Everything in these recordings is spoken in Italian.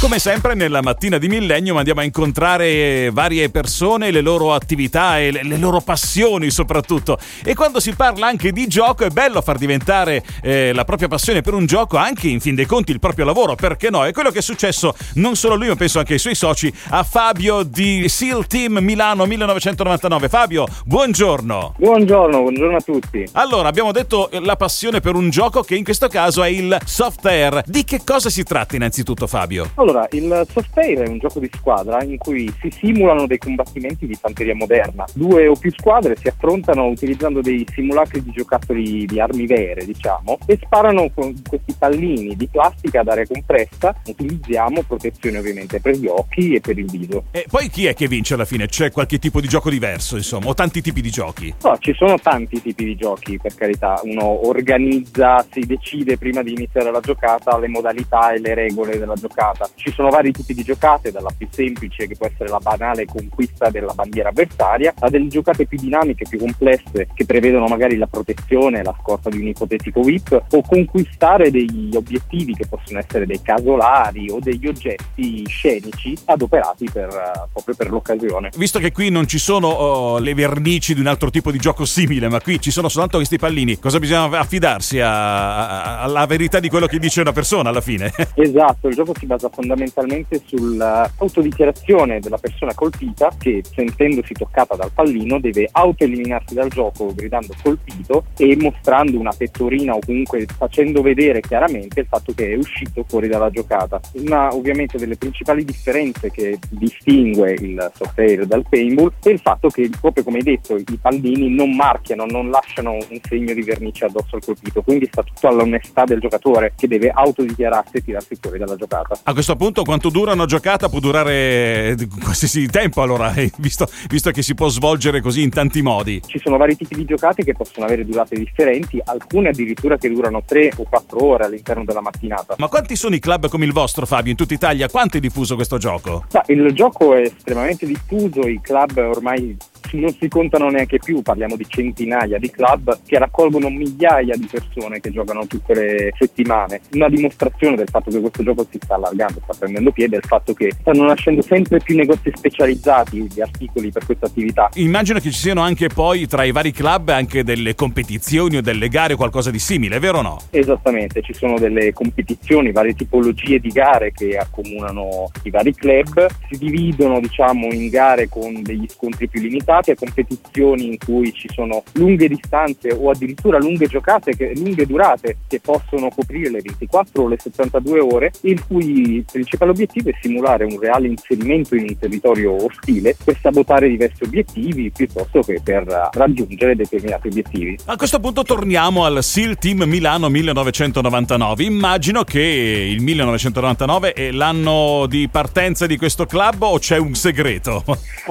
Come sempre nella mattina di Millennium andiamo a incontrare varie persone, le loro attività e le, loro passioni soprattutto. E quando si parla anche di gioco è bello far diventare eh, la propria passione per un gioco anche in fin dei conti il proprio lavoro, perché no? È quello che è successo non solo a lui ma penso anche ai suoi soci, a Fabio di SEAL Team Milano 1999. Fabio, buongiorno. Buongiorno, buongiorno a tutti. Allora, abbiamo detto la passione per un gioco che in questo caso è il soft air. Di che cosa si tratta innanzitutto Fabio? Allora, il Software è un gioco di squadra in cui si simulano dei combattimenti di fanteria moderna. Due o più squadre si affrontano utilizzando dei simulacri di giocattoli di armi vere, diciamo, e sparano con questi pallini di plastica ad aria compressa. Utilizziamo protezione ovviamente per gli occhi e per il viso. E poi chi è che vince alla fine? C'è qualche tipo di gioco diverso, insomma, o tanti tipi di giochi? No, ci sono tanti tipi di giochi, per carità. Uno organizza, si decide prima di iniziare la giocata le modalità e le regole della giocata. Ci sono vari tipi di giocate, dalla più semplice che può essere la banale conquista della bandiera avversaria, a delle giocate più dinamiche, più complesse, che prevedono magari la protezione, la scorta di un ipotetico whip, o conquistare degli obiettivi che possono essere dei casolari o degli oggetti scenici adoperati per, uh, proprio per l'occasione. Visto che qui non ci sono oh, le vernici di un altro tipo di gioco simile, ma qui ci sono soltanto questi pallini, cosa bisogna affidarsi a, a, alla verità di quello che dice una persona alla fine? esatto, il gioco si basa fondamentalmente fondamentalmente sull'autodichiarazione della persona colpita che sentendosi toccata dal pallino deve autoeliminarsi dal gioco gridando colpito e mostrando una pettorina o comunque facendo vedere chiaramente il fatto che è uscito fuori dalla giocata. Una ovviamente delle principali differenze che distingue il software dal paintball è il fatto che proprio come hai detto i pallini non marchiano, non lasciano un segno di vernice addosso al colpito, quindi sta tutto all'onestà del giocatore che deve autodichiararsi e tirarsi fuori dalla giocata. A questo punto quanto dura una giocata può durare qualsiasi tempo allora, eh, visto, visto, che si può svolgere così in tanti modi. Ci sono vari tipi di giocate che possono avere durate differenti, alcune addirittura che durano 3 o 4 ore all'interno della mattinata. Ma quanti sono i club come il vostro Fabio in tutta Italia? Quanto è diffuso questo gioco? Ma il gioco è estremamente diffuso, i club ormai non si contano neanche più, parliamo di centinaia di club che raccolgono migliaia di persone che giocano tutte le settimane. Una dimostrazione del fatto che questo gioco si sta allargando, sta prendendo piede, è il fatto che stanno nascendo sempre più negozi specializzati di articoli per questa attività. Immagino che ci siano anche poi tra i vari club anche delle competizioni o delle gare o qualcosa di simile, vero o no? Esattamente, ci sono delle competizioni, varie tipologie di gare che accomunano i vari club, si dividono diciamo in gare con degli scontri più limitati a competizioni in cui ci sono lunghe distanze o addirittura lunghe giocate, che, lunghe durate che possono coprire le 24 o le 72 ore, il cui principale obiettivo è simulare un reale inserimento in un territorio ostile per sabotare diversi obiettivi piuttosto che per raggiungere determinati obiettivi. A questo punto torniamo al SEAL Team Milano 1999. Immagino che il 1999 è l'anno di partenza di questo club o c'è un segreto?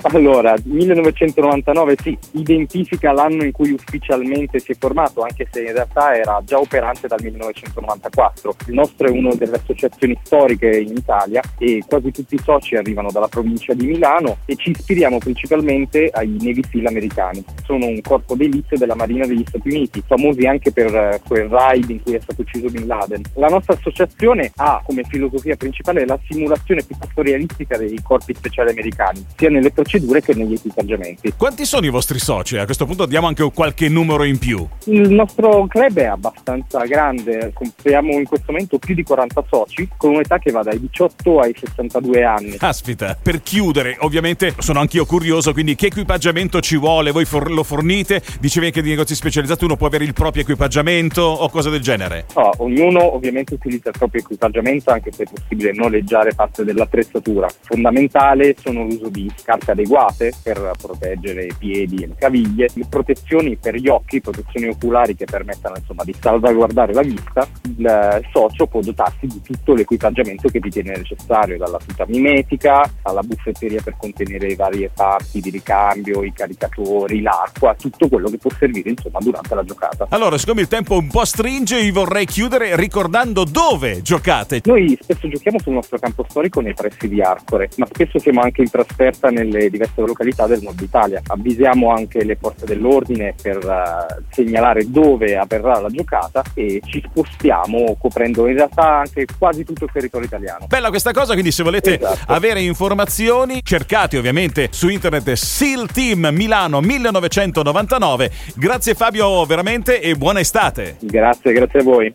Allora, 1999 1999 sì, identifica l'anno in cui ufficialmente si è formato, anche se in realtà era già operante dal 1994. Il nostro è una delle associazioni storiche in Italia e quasi tutti i soci arrivano dalla provincia di Milano e ci ispiriamo principalmente ai Navy SEAL americani. Sono un corpo d'elite della Marina degli Stati Uniti, famosi anche per eh, quel raid in cui è stato ucciso Bin Laden. La nostra associazione ha come filosofia principale la simulazione piuttosto realistica dei corpi speciali americani, sia nelle procedure che negli equipaggiamenti tutti. Quanti sono i vostri soci? A questo punto diamo anche qualche numero in più. Il nostro club è abbastanza grande, compriamo in questo momento più di 40 soci con un'età che va dai 18 ai 62 anni. Caspita, per chiudere, ovviamente sono anch'io curioso, quindi che equipaggiamento ci vuole? Voi for- lo fornite? Dicevi anche di negozi specializzati, uno può avere il proprio equipaggiamento o cose del genere? No, ognuno ovviamente utilizza il proprio equipaggiamento anche se è possibile noleggiare parte dell'attrezzatura. Fondamentale sono l'uso di scarpe adeguate per proteggere proteggere i piedi e le caviglie, protezioni per gli occhi, protezioni oculari che permettano insomma, di salvaguardare la vista, il socio può dotarsi di tutto l'equipaggiamento che ritiene necessario, dalla tuta mimetica alla buffetteria per contenere le varie parti di ricambio, i caricatori, l'acqua, tutto quello che può servire insomma durante la giocata. Allora, siccome il tempo un po' stringe, vi vorrei chiudere ricordando dove giocate. Noi spesso giochiamo sul nostro campo storico nei pressi di Arcore, ma spesso siamo anche in trasferta nelle diverse località del nord Italia Italia. Avvisiamo anche le forze dell'ordine per uh, segnalare dove avverrà la giocata e ci spostiamo coprendo in realtà anche quasi tutto il territorio italiano. Bella questa cosa, quindi se volete esatto. avere informazioni cercate ovviamente su internet SEAL Team Milano 1999. Grazie Fabio veramente e buona estate. Grazie, grazie a voi.